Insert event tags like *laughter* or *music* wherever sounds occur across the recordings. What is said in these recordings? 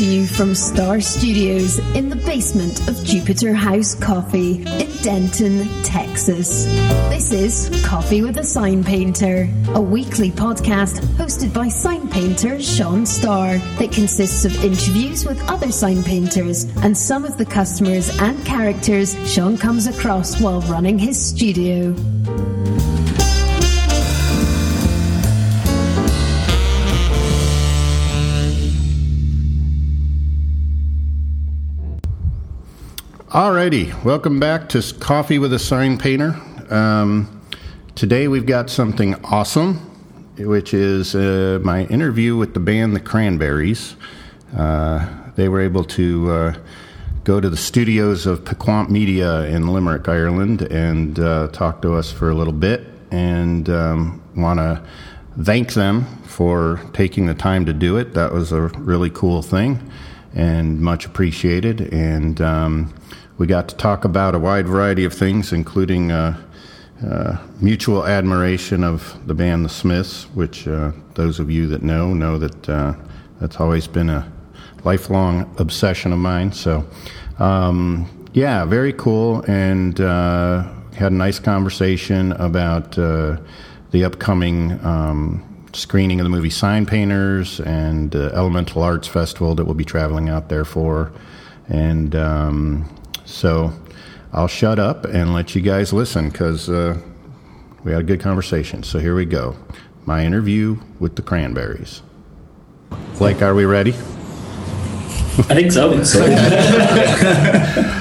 to you from Star Studios in the basement of Jupiter House Coffee in Denton, Texas. This is Coffee with a Sign Painter, a weekly podcast hosted by sign painter Sean Starr that consists of interviews with other sign painters and some of the customers and characters Sean comes across while running his studio. Alrighty, welcome back to Coffee with a Sign Painter. Um, today we've got something awesome, which is uh, my interview with the band The Cranberries. Uh, they were able to uh, go to the studios of Pequant Media in Limerick, Ireland, and uh, talk to us for a little bit. And um, want to thank them for taking the time to do it. That was a really cool thing and much appreciated. And um, we got to talk about a wide variety of things, including uh, uh, mutual admiration of the band The Smiths, which uh, those of you that know know that uh, that's always been a lifelong obsession of mine. So, um, yeah, very cool, and uh, had a nice conversation about uh, the upcoming. Um, screening of the movie Sign Painters and Elemental Arts Festival that we'll be traveling out there for, and um, so I'll shut up and let you guys listen because uh, we had a good conversation. So here we go. My interview with the Cranberries. Blake, are we ready? I think so.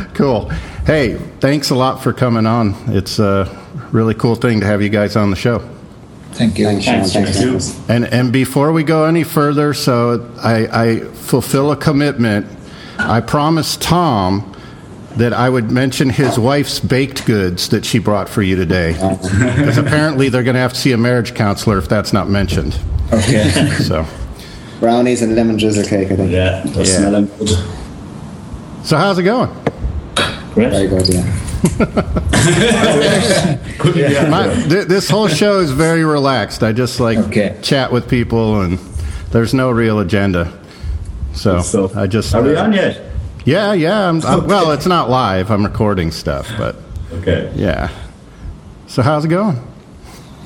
*laughs* cool. Hey, thanks a lot for coming on. It's a really cool thing to have you guys on the show. Thank you. Thanks, Sean. Thanks, Thanks. And and before we go any further, so I, I fulfill a commitment. I promised Tom that I would mention his wife's baked goods that she brought for you today. Oh. *laughs* Because apparently they're going to have to see a marriage counselor if that's not mentioned. Okay. *laughs* So, Brownies and lemon drizzle cake, I think. Yeah, those Yeah. smelling good. so how's it going? Great. Very good, yeah. My, th- this whole show is very relaxed. I just like Okay. chat with people, and there's no real agenda. So So, I just Are we uh, on yet? Yeah, yeah. I'm, I'm, well, it's not live. I'm recording stuff, but Okay. yeah. So how's it going? *laughs*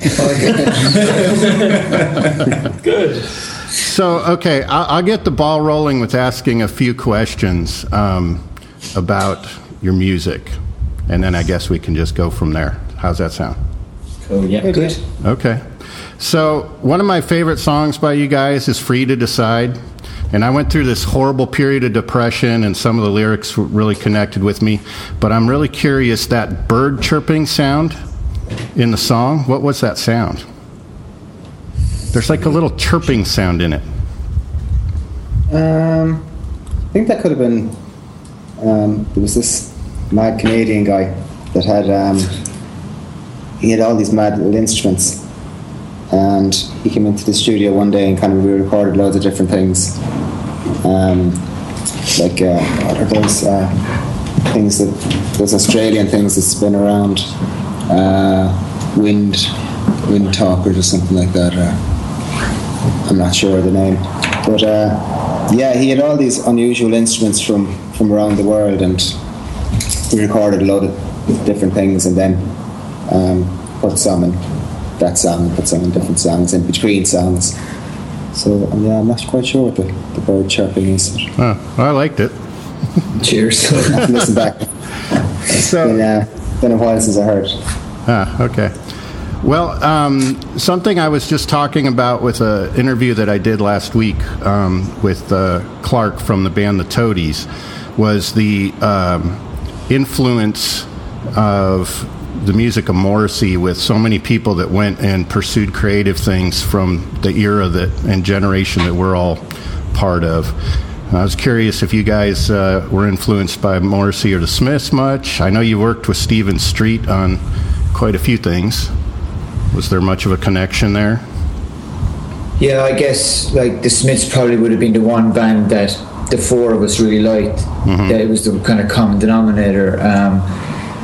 Good. So, okay, I'll, I'll get the ball rolling with asking a few questions um, about your music, and then I guess we can just go from there. How's that sound? Cool. Yeah. Good. Okay. So, one of my favorite songs by you guys is Free to Decide. And I went through this horrible period of depression, and some of the lyrics really connected with me. But I'm really curious that bird chirping sound in the song, what was that sound? There's like a little chirping sound in it. Um, I think that could have been. Um, there was this mad Canadian guy that had. Um, he had all these mad little instruments, and he came into the studio one day and kind of we recorded loads of different things. Um, like uh, those uh, things that those Australian things that spin around? Uh, wind, wind talkers or something like that. Uh, I'm not sure of the name, but uh, yeah, he had all these unusual instruments from from around the world, and he recorded a lot of different things, and then um, put some in that song, and put some in different songs in between songs. So um, yeah, I'm not quite sure what the, the bird chirping is. Oh, I liked it. Cheers. I *laughs* have listen back. *laughs* It's been, So, uh, been a while since I heard. ah, okay. Well, um, something I was just talking about with an interview that I did last week um, with uh, Clark from the band The Toadies was the um, influence of the music of Morrissey with so many people that went and pursued creative things from the era that and generation that we're all part of. I was curious if you guys uh, were influenced by Morrissey or the Smiths much. I know you worked with Stephen Street on quite a few things. Was there much of a connection there? Yeah, I guess like the Smiths probably would have been the one band that the four of us really liked. That it was the kind of common denominator. Um,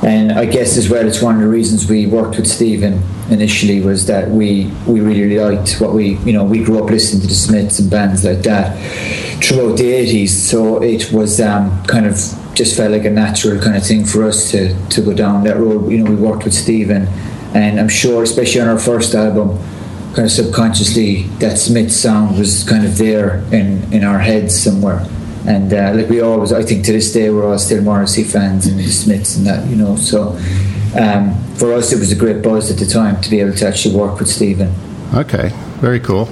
and I guess as well, it's one of the reasons we worked with Stephen initially was that we we really liked what we you know we grew up listening to the Smiths and bands like that throughout the eighties. So it was um, kind of just felt like a natural kind of thing for us to to go down that road. You know, we worked with Stephen, and I'm sure, especially on our first album, kind of subconsciously that Smith sound was kind of there in in our heads somewhere and uh, like we always, I think to this day, we're all still Morrissey fans and the Smiths and that, you know. So um, for us, it was a great buzz at the time to be able to actually work with Stephen. Okay, very cool.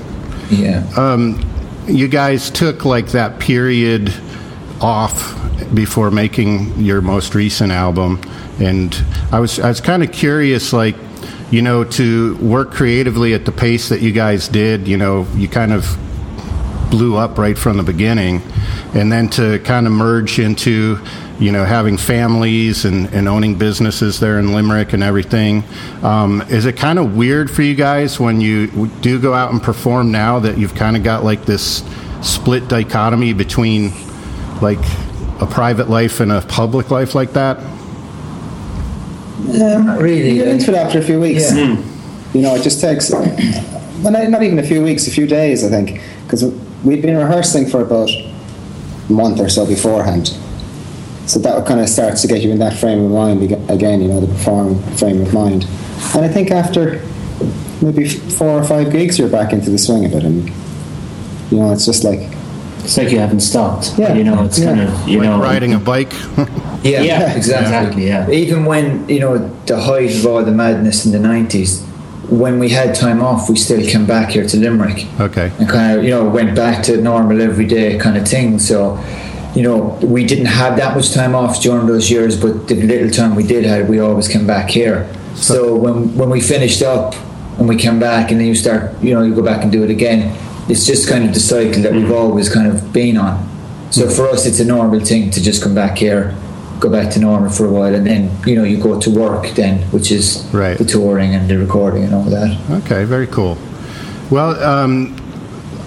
Yeah. Um, you guys took like that period off before making your most recent album, and I was I was kind of curious, like you know, to work creatively at the pace that you guys did. You know, you kind of blew up right from the beginning and then to kind of merge into you know having families and, and owning businesses there in limerick and everything um, is it kind of weird for you guys when you do go out and perform now that you've kind of got like this split dichotomy between like a private life and a public life like that um, not really you get into it after a few weeks Yeah. you know it just takes *coughs* well, not not even a few weeks a few days i think because we'd been rehearsing for about a month or so beforehand so that kind of starts to get you in that frame of mind again you know the performing frame of mind and i think after maybe four or five gigs you're back into the swing of it and you know it's just like It's like you haven't stopped. Yeah. You know, it's Yeah. kind of, you like know. riding a bike *laughs* Yeah, Yeah, exactly. exactly, yeah. Even when you know the height of all the madness in the nineties, when we had time off, we still came back here to Limerick. okay and kind of you know went back to normal everyday kind of thing. So you know we didn't have that much time off during those years, but the little time we did have, we always came back here. So when when we finished up and we came back, and then you start you know you go back and do it again. It's just kind of the cycle that we've mm. always kind of been on. So mm. for us, it's a normal thing to just come back here, go back to normal for a while, and then you know you go to work then, which is Right. the touring and the recording and all that. Okay, very cool. Well, um,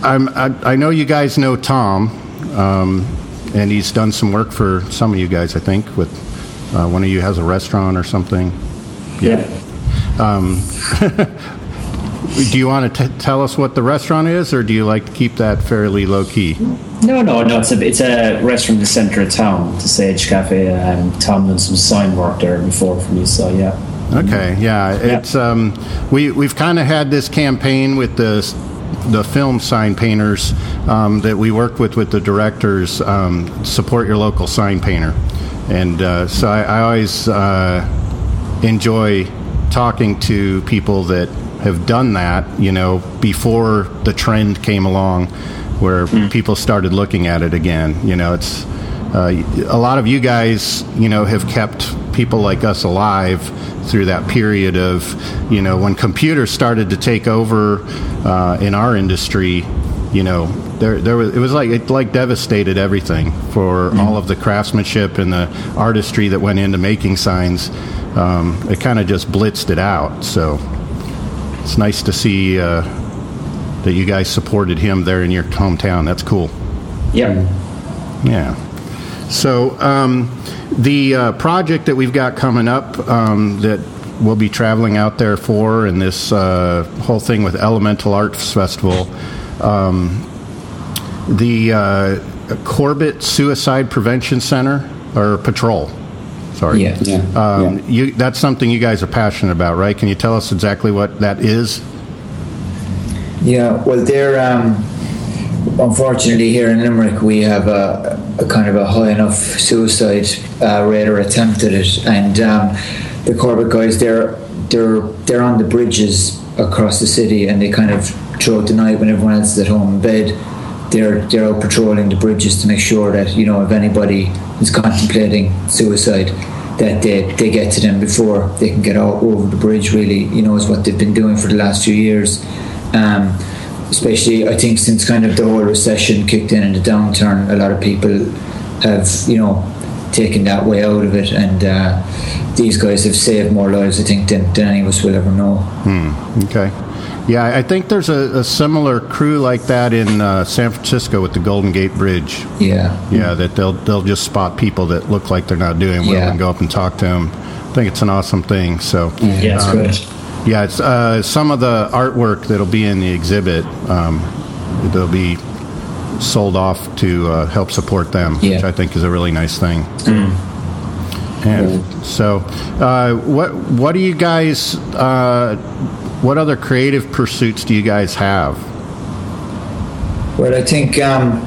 I'm, I, I know you guys know Tom, um, and he's done some work for some of you guys, I think, with uh, one of you has a restaurant or something. Yeah. *laughs* Do you want to t- tell us what the restaurant is, or do you like to keep that fairly low key? No, no, no. It's a it's a restaurant in the centre of town, the Sage Cafe. Um, Tom done some sign work there before for me, so yeah. Okay, yeah, it's um, we we've kind of had this campaign with the the film sign painters um, that we work with with the directors. Um, support your local sign painter, and uh, so I, I always uh, enjoy talking to people that have done that. You know, before the trend came along, where people started looking at it again. You know, it's uh, a lot of you guys, you know, have kept people like us alive through that period of, you know, when computers started to take over uh, in our industry. You know, there, there was it was like it like devastated everything for all of the craftsmanship and the artistry that went into making signs. Um, it kind of just blitzed it out. So it's nice to see uh, that you guys supported him there in your hometown. That's cool. Yeah. Yeah. So um, the uh, project that we've got coming up that we'll be traveling out there for, and this uh, whole thing with Elemental Arts Festival, um, the uh, Corbett Suicide Prevention Center or Patrol. Sorry. Yeah. Yeah. Um, yeah. You, that's something you guys are passionate about, right? Can you tell us exactly what that is? Yeah, well, they're um, unfortunately here in Limerick we have a, a kind of a high enough suicide uh, rate or attempt at it, and um, the Corbett guys they're they're they're on the bridges across the city, and they kind of throughout the night when everyone else is at home in bed. They're, they're out patrolling the bridges to make sure that you know if anybody is contemplating suicide that they, they get to them before they can get out over the bridge really you know is what they've been doing for the last few years um, especially I think since kind of the whole recession kicked in and the downturn, a lot of people have you know taken that way out of it, and uh, these guys have saved more lives I think than, than any of us will ever know. Hmm. Okay. Yeah, I think there's a, a similar crew like that in uh, San Francisco with the Golden Gate Bridge. Yeah, Yeah, that they'll they'll just spot people that look like they're not doing well Yeah. and go up and talk to them. I think it's an awesome thing. So Yeah, it's um, great. Yeah, it's uh, some of the artwork that'll be in the exhibit. Um, they'll be sold off to uh, help support them, which I think is a really nice thing. And so, uh, what what do you guys? Uh, what other creative pursuits do you guys have? Well, I think um,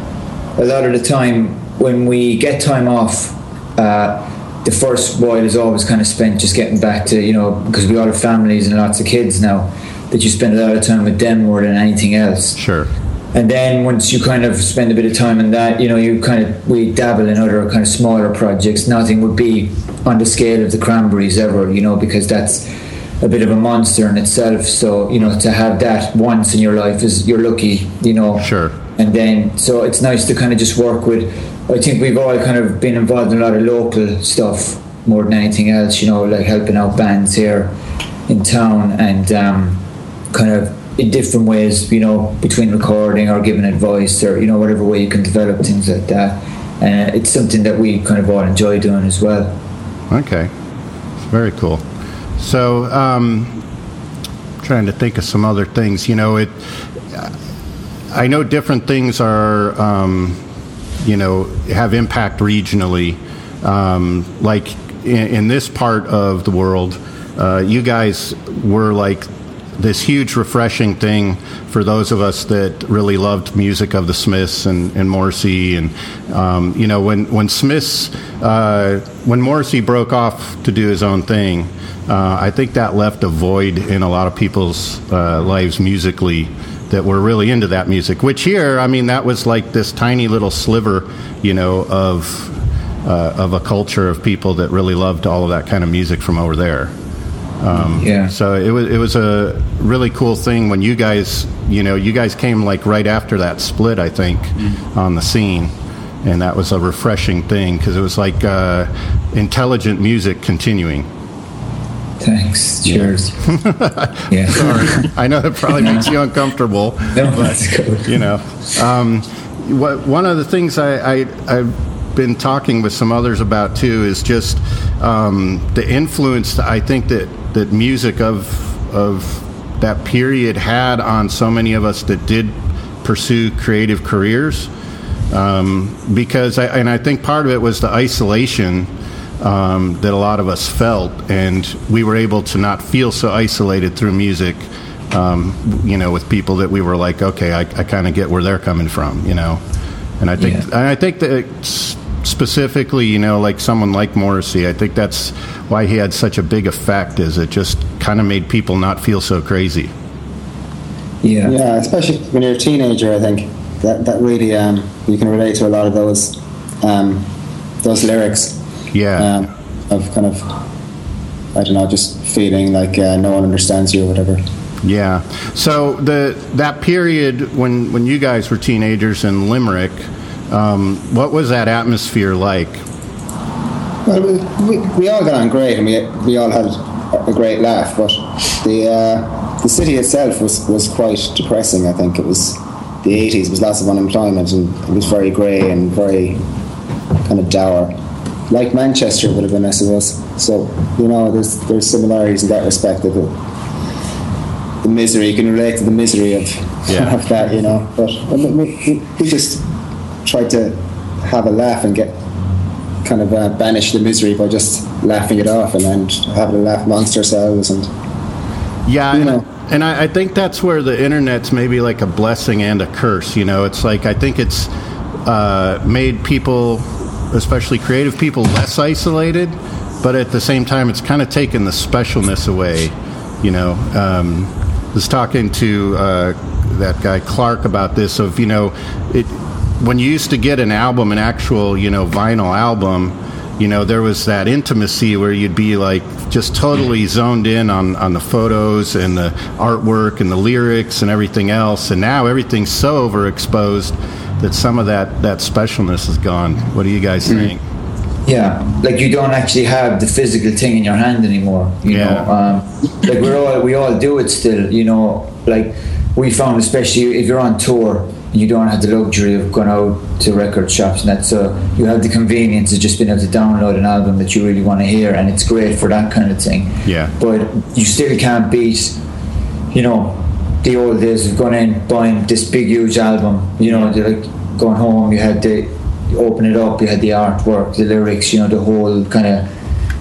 a lot of the time when we get time off, uh, the first while is always kind of spent just getting back to, you know, because we all have families and lots of kids now, that you spend a lot of time with them more than anything else. Sure. And then once you kind of spend a bit of time in that, you know, you kind of we dabble in other kind of smaller projects. Nothing would be on the scale of the Cranberries ever, you know, because that's a bit of a monster in itself. So you know, to have that once in your life is you're lucky, you know. Sure. And then so it's nice to kind of just work with. I think we've all kind of been involved in a lot of local stuff more than anything else, you know, like helping out bands here in town and um, kind of in different ways, you know, between recording or giving advice or, you know, whatever way you can develop things like that. And it's something that we kind of all enjoy doing as well. Okay. Very cool. So, um, trying to think of some other things. You know, it. I know different things are, um, you know, have impact regionally. Um, like in, in this part of the world, uh, you guys were like this huge refreshing thing for those of us that really loved music of the Smiths and, and Morrissey. And um, you know when when Smiths uh, when Morrissey broke off to do his own thing uh, I think that left a void in a lot of people's uh, lives musically that were really into that music which here I mean that was like this tiny little sliver you know of uh, of a culture of people that really loved all of that kind of music from over there yeah. so it was it was a really cool thing when you guys you know you guys came like right after that split I think on the scene, and that was a refreshing thing because it was like uh, intelligent music continuing. Thanks. Cheers. *laughs* yeah. Sorry. I know that probably makes you *laughs* uncomfortable, No, that's good. you know. Um, what, one of the things I, I, I've been talking with some others about too is just um, the influence that I think that, that music of of that period had on so many of us that did pursue creative careers. Um, because I, and I think part of it was the isolation um, that a lot of us felt, and we were able to not feel so isolated through music. Um, you know, with people that we were like, okay, I, I kind of get where they're coming from. You know, and I think Yeah. and I think that specifically, you know, like someone like Morrissey, I think that's why he had such a big effect. Is it just kind of made people not feel so crazy? Yeah. Yeah, especially when you're a teenager, I think that that really um, you can relate to a lot of those um, those lyrics Yeah. um, of kind of I don't know, just feeling like uh, no one understands you or whatever. Yeah. So the that period when when you guys were teenagers in Limerick, um, what was that atmosphere like? Well, we, we, we all got on great, and we we all had a great laugh. But the uh, the city itself was, was quite depressing. I think it was the eighties was lots of unemployment, and it was very grey and very kind of dour, like Manchester would have been, I suppose. So you know, there's there's similarities in that respect. That the, the misery you can relate to the misery of, Yeah. *laughs* of that, you know. But we, we, we just tried to have a laugh and get kind of uh, banish the misery by just laughing it off and then having a laugh amongst ourselves and Yeah, You and, know. and I, I think that's where the internet's maybe like a blessing and a curse. You know, it's like I think it's uh, made people, especially creative people, less isolated, but at the same time, it's kind of taken the specialness away. You know, um, I was talking to uh, that guy Clark about this. Of you know, it when you used to get an album, an actual you know vinyl album you know there was that intimacy where you'd be like just totally zoned in on, on the photos and the artwork and the lyrics and everything else and now everything's so overexposed that some of that, that specialness is gone what do you guys think Yeah, like you don't actually have the physical thing in your hand anymore. You Yeah. know, um, like we're all we all do it still. You know, like we found, especially if you're on tour, You don't have the luxury of going out to record shops and that. So you have the convenience of just being able to download an album that you really want to hear, and it's great for that kind of thing. Yeah. But you still can't beat, you know, the old days of going in buying this big huge album. You know, like going home, you had to open it up, you had the artwork, the lyrics, you know, the whole kind of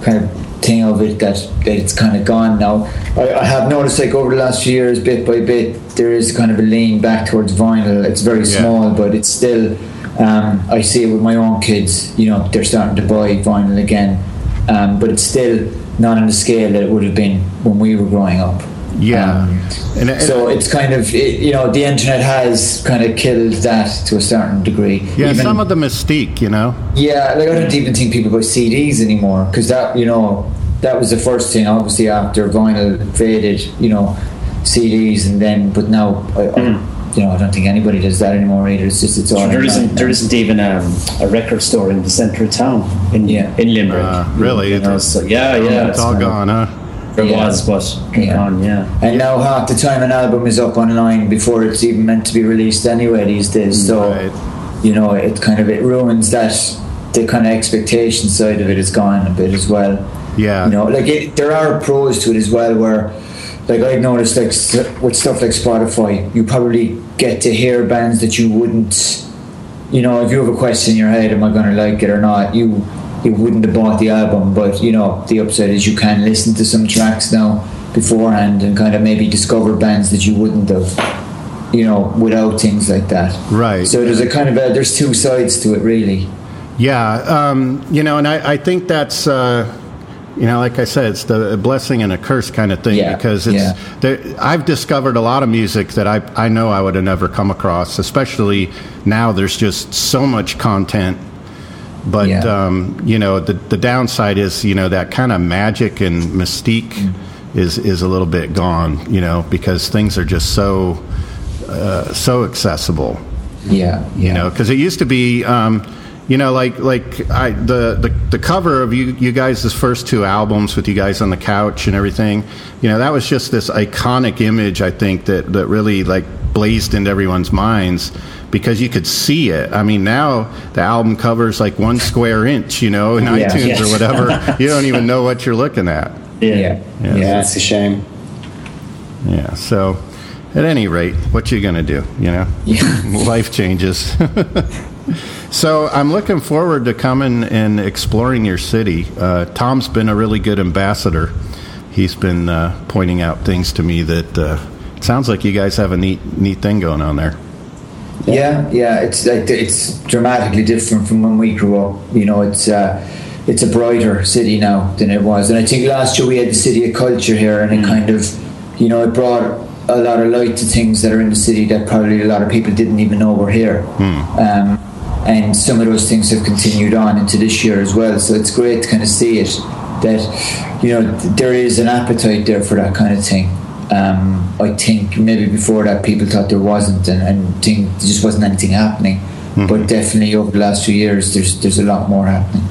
kind of thing of it that, that it's kind of gone now. I, I, have noticed like over the last few years, bit by bit, there is kind of a lean back towards vinyl. It's very yeah. small, but it's still. Um, I see it with my own kids. You know, they're starting to buy vinyl again, um, but it's still not on the scale that it would have been when we were growing up. Yeah. Um, and, and, so it's kind of, it, you know, the internet has kind of killed that to a certain degree. Yeah, even, some of the mystique, you know? Yeah, like I don't even think people buy CDs anymore because that, you know, that was the first thing, obviously, after vinyl faded, you know, CDs and then, but now, I, mm. you know, I don't think anybody does that anymore either. It's just, it's all. There isn't, there isn't even um, a record store in the centre of town in, yeah. in Limerick. Uh, really? You know, so, yeah, yeah. It's all gone, huh? There yeah. was, but yeah. gone, yeah. And now half the time an album is up online before it's even meant to be released anyway these days. Mm, so right. you know, it kind of it ruins that the kind of expectation side of it is gone a bit as well. Yeah. You know, like it, there are pros to it as well where like I've noticed like with stuff like Spotify, you probably get to hear bands that you wouldn't you know, if you have a question in your head, am I gonna like it or not, you you wouldn't have bought the album. But you know, the upside is you can listen to some tracks now beforehand and kind of maybe discover bands that you wouldn't have, you know, without things like that. Right. So there's a kind of a, there's two sides to it, really. Yeah, um, you know, and I, I think that's. Uh, you know, like I said, it's the blessing and a curse kind of thing yeah, because it's. Yeah. There, I've discovered a lot of music that I I know I would have never come across. Especially now, there's just so much content but yeah. um, you know, the the downside is you know that kind of magic and mystique mm. is is a little bit gone. You know, because things are just so uh, so accessible. Yeah, you know, because it used to be. Um, you know, like like I the, the the cover of you you guys' first two albums with you guys on the couch and everything. You know, that was just this iconic image. I think that that really like blazed into everyone's minds because you could see it. I mean, now the album covers like one square inch, you know, in *laughs* yeah, iTunes or whatever. *laughs* you don't even know what you're looking at. Yeah. Yeah, yeah, yeah it's a shame. Yeah, so at any rate, what you going to do, you know? Yeah. *laughs* Life changes. So I'm looking forward to coming and exploring your city. Uh, Tom's been a really good ambassador. He's been uh, pointing out things to me that uh, sounds like you guys have a neat neat thing going on there. Yeah, yeah, it's it's dramatically different from when we grew up. You know, it's uh, it's a brighter city now than it was, and I think last year we had the city of culture here, and it mm. kind of, you know, it brought a lot of light to things that are in the city that probably a lot of people didn't even know were here. Mm. Um, and some of those things have continued on into this year as well. So it's great to kind of see it that you know there is an appetite there for that kind of thing. Um, I think maybe before that people thought there wasn't, and, and think there just wasn't anything happening. Mm-hmm. But definitely over the last few years, there's there's a lot more happening.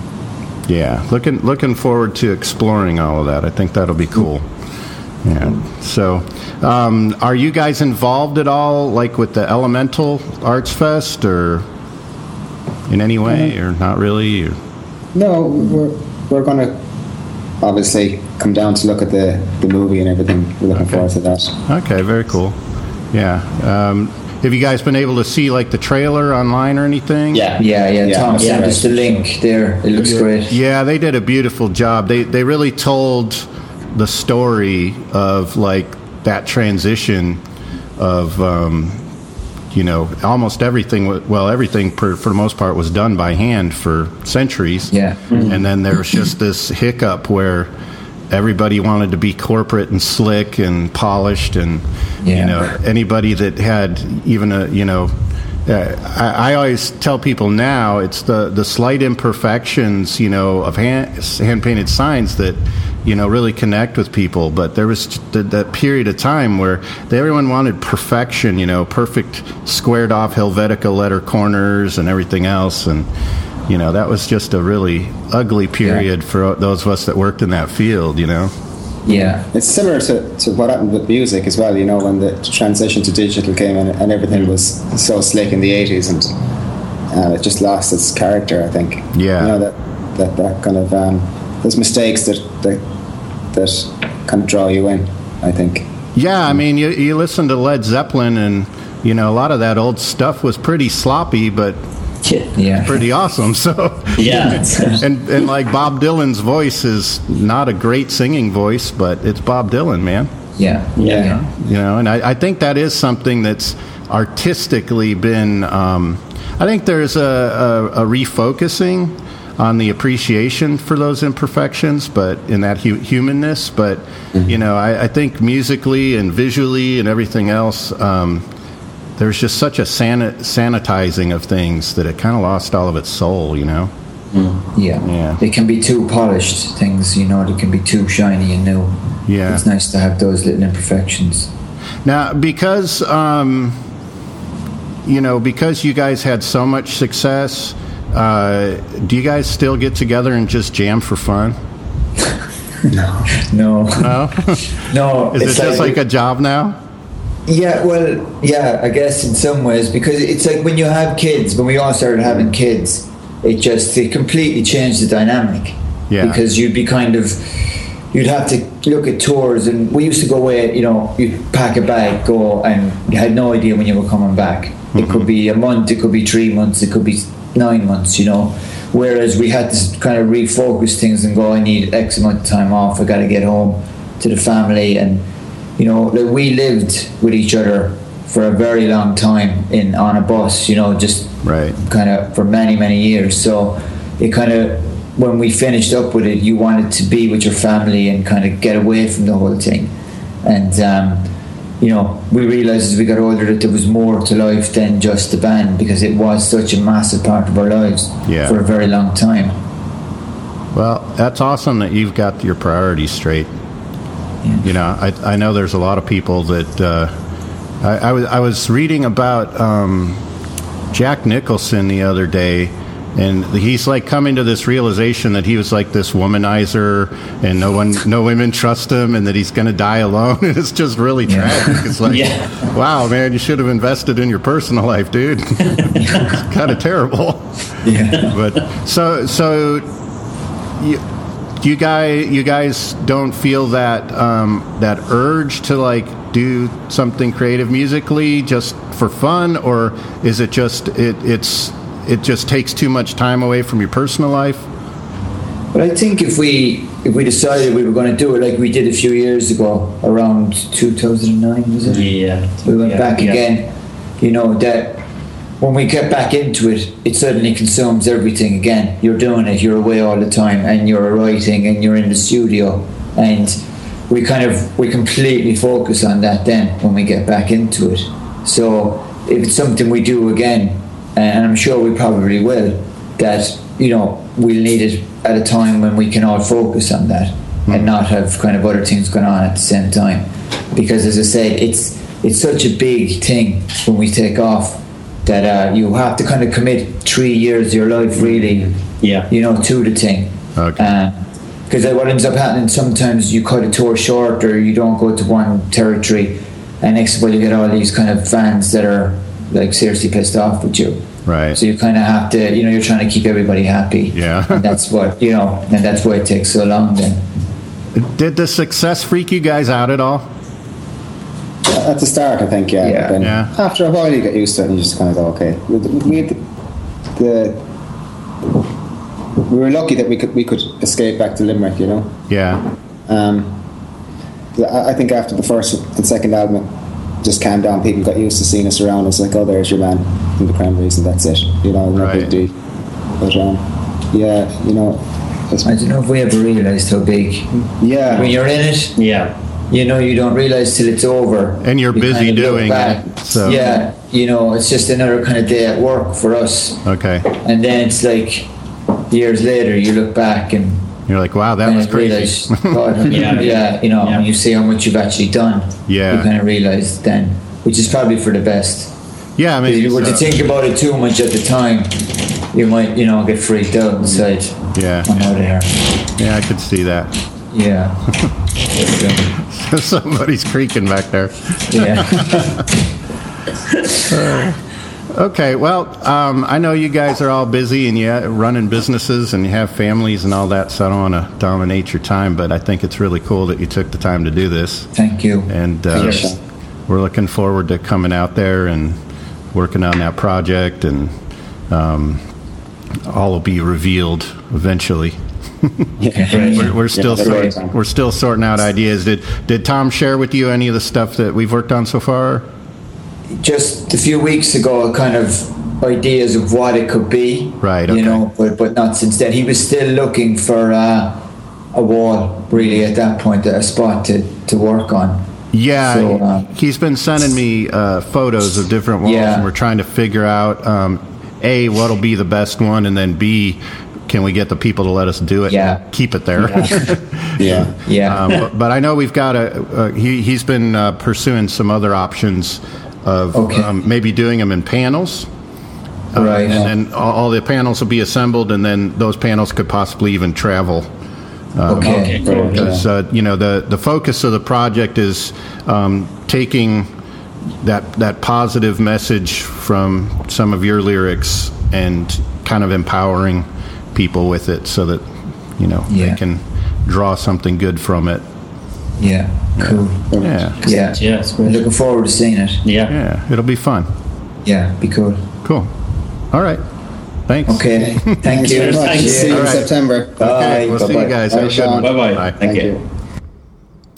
Yeah, looking looking forward to exploring all of that. I think that'll be cool. Yeah. So, um, are you guys involved at all, like with the Elemental Arts Fest, or in any way, mm-hmm. or not really? Or? No, we're we're going to obviously come down to look at the, the movie and everything. We're looking okay. forward to that. Okay, very cool. Yeah. Um, have you guys been able to see like the trailer online or anything? Yeah, yeah, yeah. yeah Tom sent us the link there. It looks great. Yeah, they did a beautiful job. They they really told the story of like that transition of um, you know almost everything well everything for, for the most part was done by hand for centuries yeah mm-hmm. and then there was just this hiccup where everybody wanted to be corporate and slick and polished and yeah. you know anybody that had even a you know uh, I, I, always tell people now it's the, the slight imperfections, you know, of hand, hand painted signs that you know, really connect with people. But there was that period of time where everyone wanted perfection, you know, perfect squared off Helvetica letter corners and everything else. And, you know, that was just a really ugly period yeah. for those of us that worked in that field, you know. Yeah. It's similar to, to what happened with music as well, you know, when the transition to digital came in and everything was so slick in the 80s and uh, it just lost its character, I think. Yeah. You know, that, that, that kind of, um, those mistakes that, that, that kind of draw you in, I think. Yeah, I mean, you, you listen to Led Zeppelin, and you know a lot of that old stuff was pretty sloppy, but Yeah. pretty awesome. So *laughs* Yeah. *laughs* and and like Bob Dylan's voice is not a great singing voice, but it's Bob Dylan, man. Yeah. Yeah. You know, and I, I think that is something that's artistically been. Um, I think there's a, a, a refocusing on the appreciation for those imperfections, but in that hu- humanness. But you know, I, I think musically and visually and everything else, um, there's just such a sanit- sanitizing of things that it kind of lost all of its soul. You know. Yeah. Yeah. They can be too polished things, you know, they can be too shiny and new. Yeah. It's nice to have those little imperfections. Now, because um, you know, because you guys had so much success, uh, do you guys still get together and just jam for fun? *laughs* No. No, no. *laughs* no. is it just like a job now? Yeah, well, yeah, I guess in some ways because it's like when you have kids. When we all started having kids, it just it completely changed the dynamic. Yeah. Because you'd be kind of you'd have to look at tours, and we used to go away. You know, you'd pack a bag, go, and you had no idea when you were coming back. It could be a month, it could be three months, it could be nine months. You know. Whereas we had to kind of refocus things and go, I need X amount of time off. I got to get home to the family and you know, like we lived with each other for a very long time in on a bus, you know, just Right. kind of for many many years. So it kind of when we finished up with it, you wanted to be with your family and kind of get away from the whole thing. And um, you know, we realized as we got older that there was more to life than just the band because it was such a massive part of our lives Yeah. for a very long time. Well, that's awesome that you've got your priorities straight. You know, I, I know there's a lot of people that uh, I, I was I was reading about um, Jack Nicholson the other day, and he's like coming to this realization that he was like this womanizer, and no one, no women trust him, and that he's going to die alone. And *laughs* it's just really Yeah. tragic. It's like, Yeah. wow, man, you should have invested in your personal life, dude. *laughs* it's kind of terrible Yeah. but so so you you guys you guys don't feel that um, that urge to like do something creative musically just for fun or is it just it it's it just takes too much time away from your personal life But I think if we if we decided we were going to do it like we did a few years ago, around 2009, was it? Yeah. We went Yeah, back yeah. again. You know that when we get back into it, it suddenly consumes everything again. You're doing it. You're away all the time, and you're writing, and you're in the studio, and we kind of we completely focus on that then when we get back into it. So if it's something we do again, Uh, and I'm sure we probably will, that you know we'll need it at a time when we can all focus on that and hmm. not have kind of other things going on at the same time. Because as I said, it's it's such a big thing when we take off that uh, you have to kind of commit three years of your life really, Yeah. you know, to the thing. Okay. Uh, because what ends up happening sometimes you cut a tour short or you don't go to one territory, and next of all you get all these kind of fans that are like seriously pissed off with you. right So you kind of have to, you know, you're trying to keep everybody happy. Yeah. and that's what you know, and that's why it takes so long. Then. did the success freak you guys out at all At the start, I think, yeah. Yeah. Yeah. after a while, you get used to it and you just kind of go, okay. We, we, had the, the, we were lucky that we could we could escape back to Limerick, you know. yeah Um, I I think after the first and second album, it just calmed down. People got used to seeing us around. It's like, oh, there's your man from the Cranberries, and that's it. You know, no Right. big deal. But um, yeah, you know, it's, I don't know if we ever realised how big. yeah, When you're in it, Yeah. you know, you don't realise till it's over. And you're You busy kind of doing back. it, so- Yeah, you know, it's just another kind of day at work for us. okay And then it's like years later, you look back and you're like wow that was of crazy realise, *laughs* God, Yeah. yeah, you know, Yeah. when you see how much you've actually done, Yeah. you kind of realise then, which is probably for the best. yeah I mean, If mean you were to think about it too much at the time, you might, you know, get freaked out inside. Yeah. I'm out of here. yeah I could see that Yeah. *laughs* Somebody's creaking back there. Yeah. *laughs* Okay, well, um, I know you guys are all busy and you running businesses and you have families and all that, so I don't want to dominate your time, but I think it's really cool that you took the time to do this. Thank you. And uh, Yes. we're looking forward to coming out there and working on that project, and um, all will be revealed eventually. *laughs* We're, we're still that's sort, we're still sorting out ideas. Did did Tom share with you any of the stuff that we've worked on so far? Just a few weeks ago, kind of ideas of what it could be. Right, okay. You know, but but not since then. He was still looking for uh, a wall, really, at that point, a spot to, to work on. Yeah, So, uh, he's been sending me uh, photos of different walls, Yeah. and we're trying to figure out um, a what'll be the best one, and then b can we get the people to let us do it? and Yeah. keep it there. Yeah. *laughs* Yeah. um, but, but I know we've got a. Uh, he he's been uh, pursuing some other options of Okay. um, maybe doing them in panels. Uh, Right. and then all, all the panels will be assembled, and then those panels could possibly even travel. okay. Okay, cool. Because uh, you know the the focus of the project is um, taking that that positive message from some of your lyrics and kind of empowering people with it, so that you know Yeah. they can draw something good from it. Yeah. Cool. Yeah, Yeah. Yeah, it's great. Looking forward to seeing it. Yeah. yeah, it'll be fun. Yeah. Be cool. Cool. All right. Thanks. Okay. *laughs* Thank Thanks you. very much. Thanks. See you All in right. September. Okay, we'll see you Bye-bye. guys. Have Bye, a good Sean. one. Bye-bye. Bye. Thank you.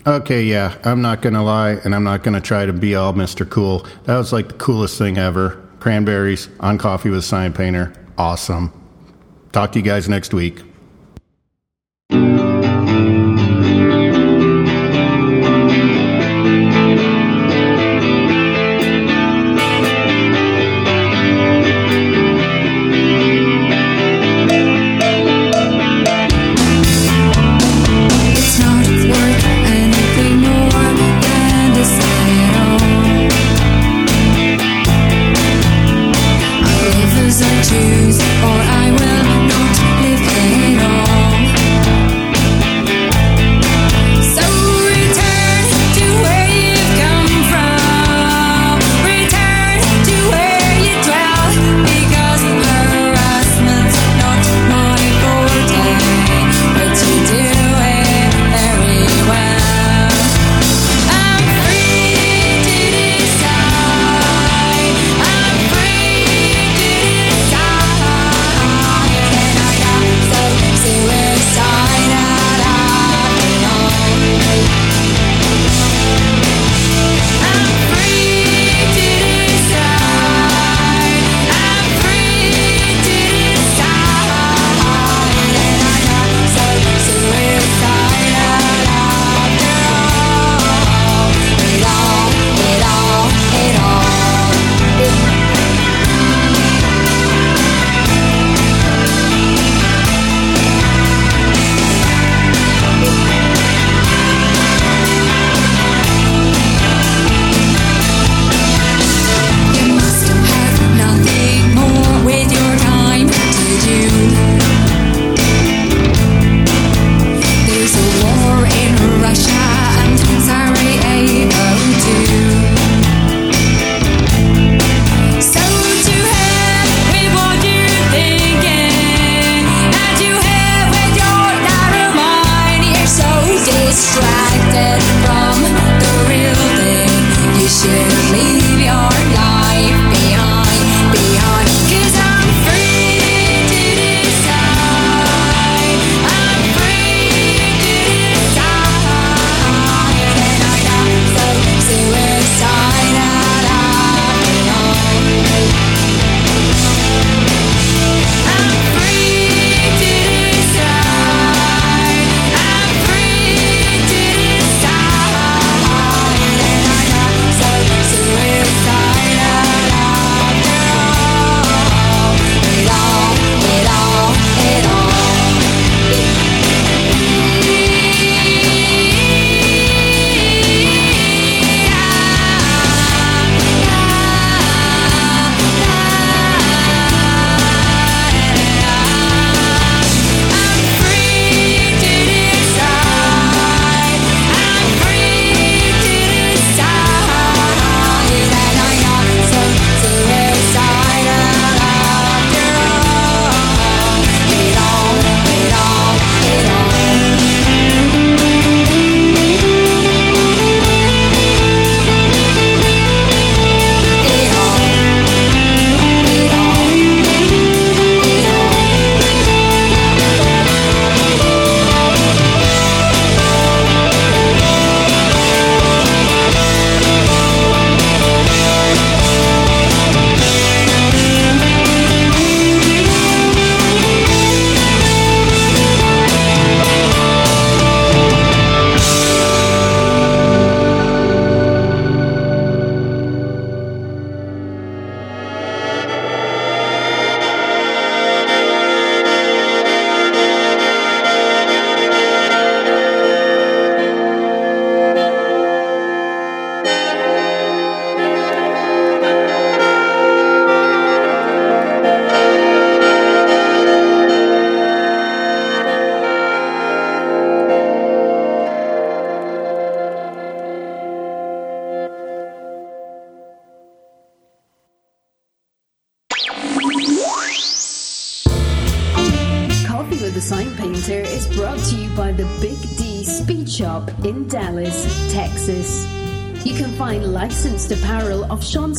Okay, yeah, I'm not going to lie, and I'm not going to try to be all Mr. Cool. That was like the coolest thing ever. Cranberries on coffee with sign painter. Awesome. Talk to you guys next week.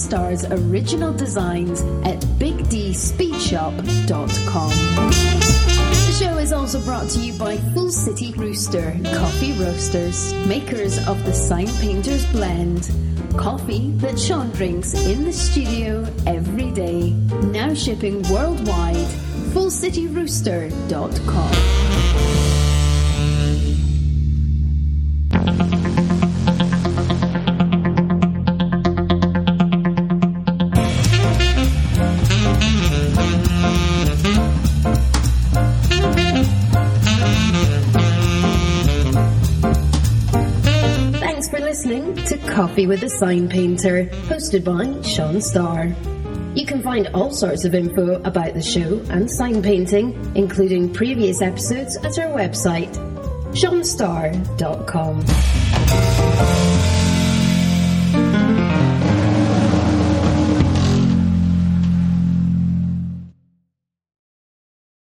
Starr's original designs at bigdspeedshop.com. The show is also brought to you by Full City Rooster Coffee Roasters, makers of the Sign Painters Blend. Coffee that Sean drinks in the studio every day. Now shipping worldwide. FullCityRooster.com. Coffee with a Sign Painter, hosted by Sean Starr. You can find all sorts of info about the show and sign painting, including previous episodes, at our website, seanstar.com.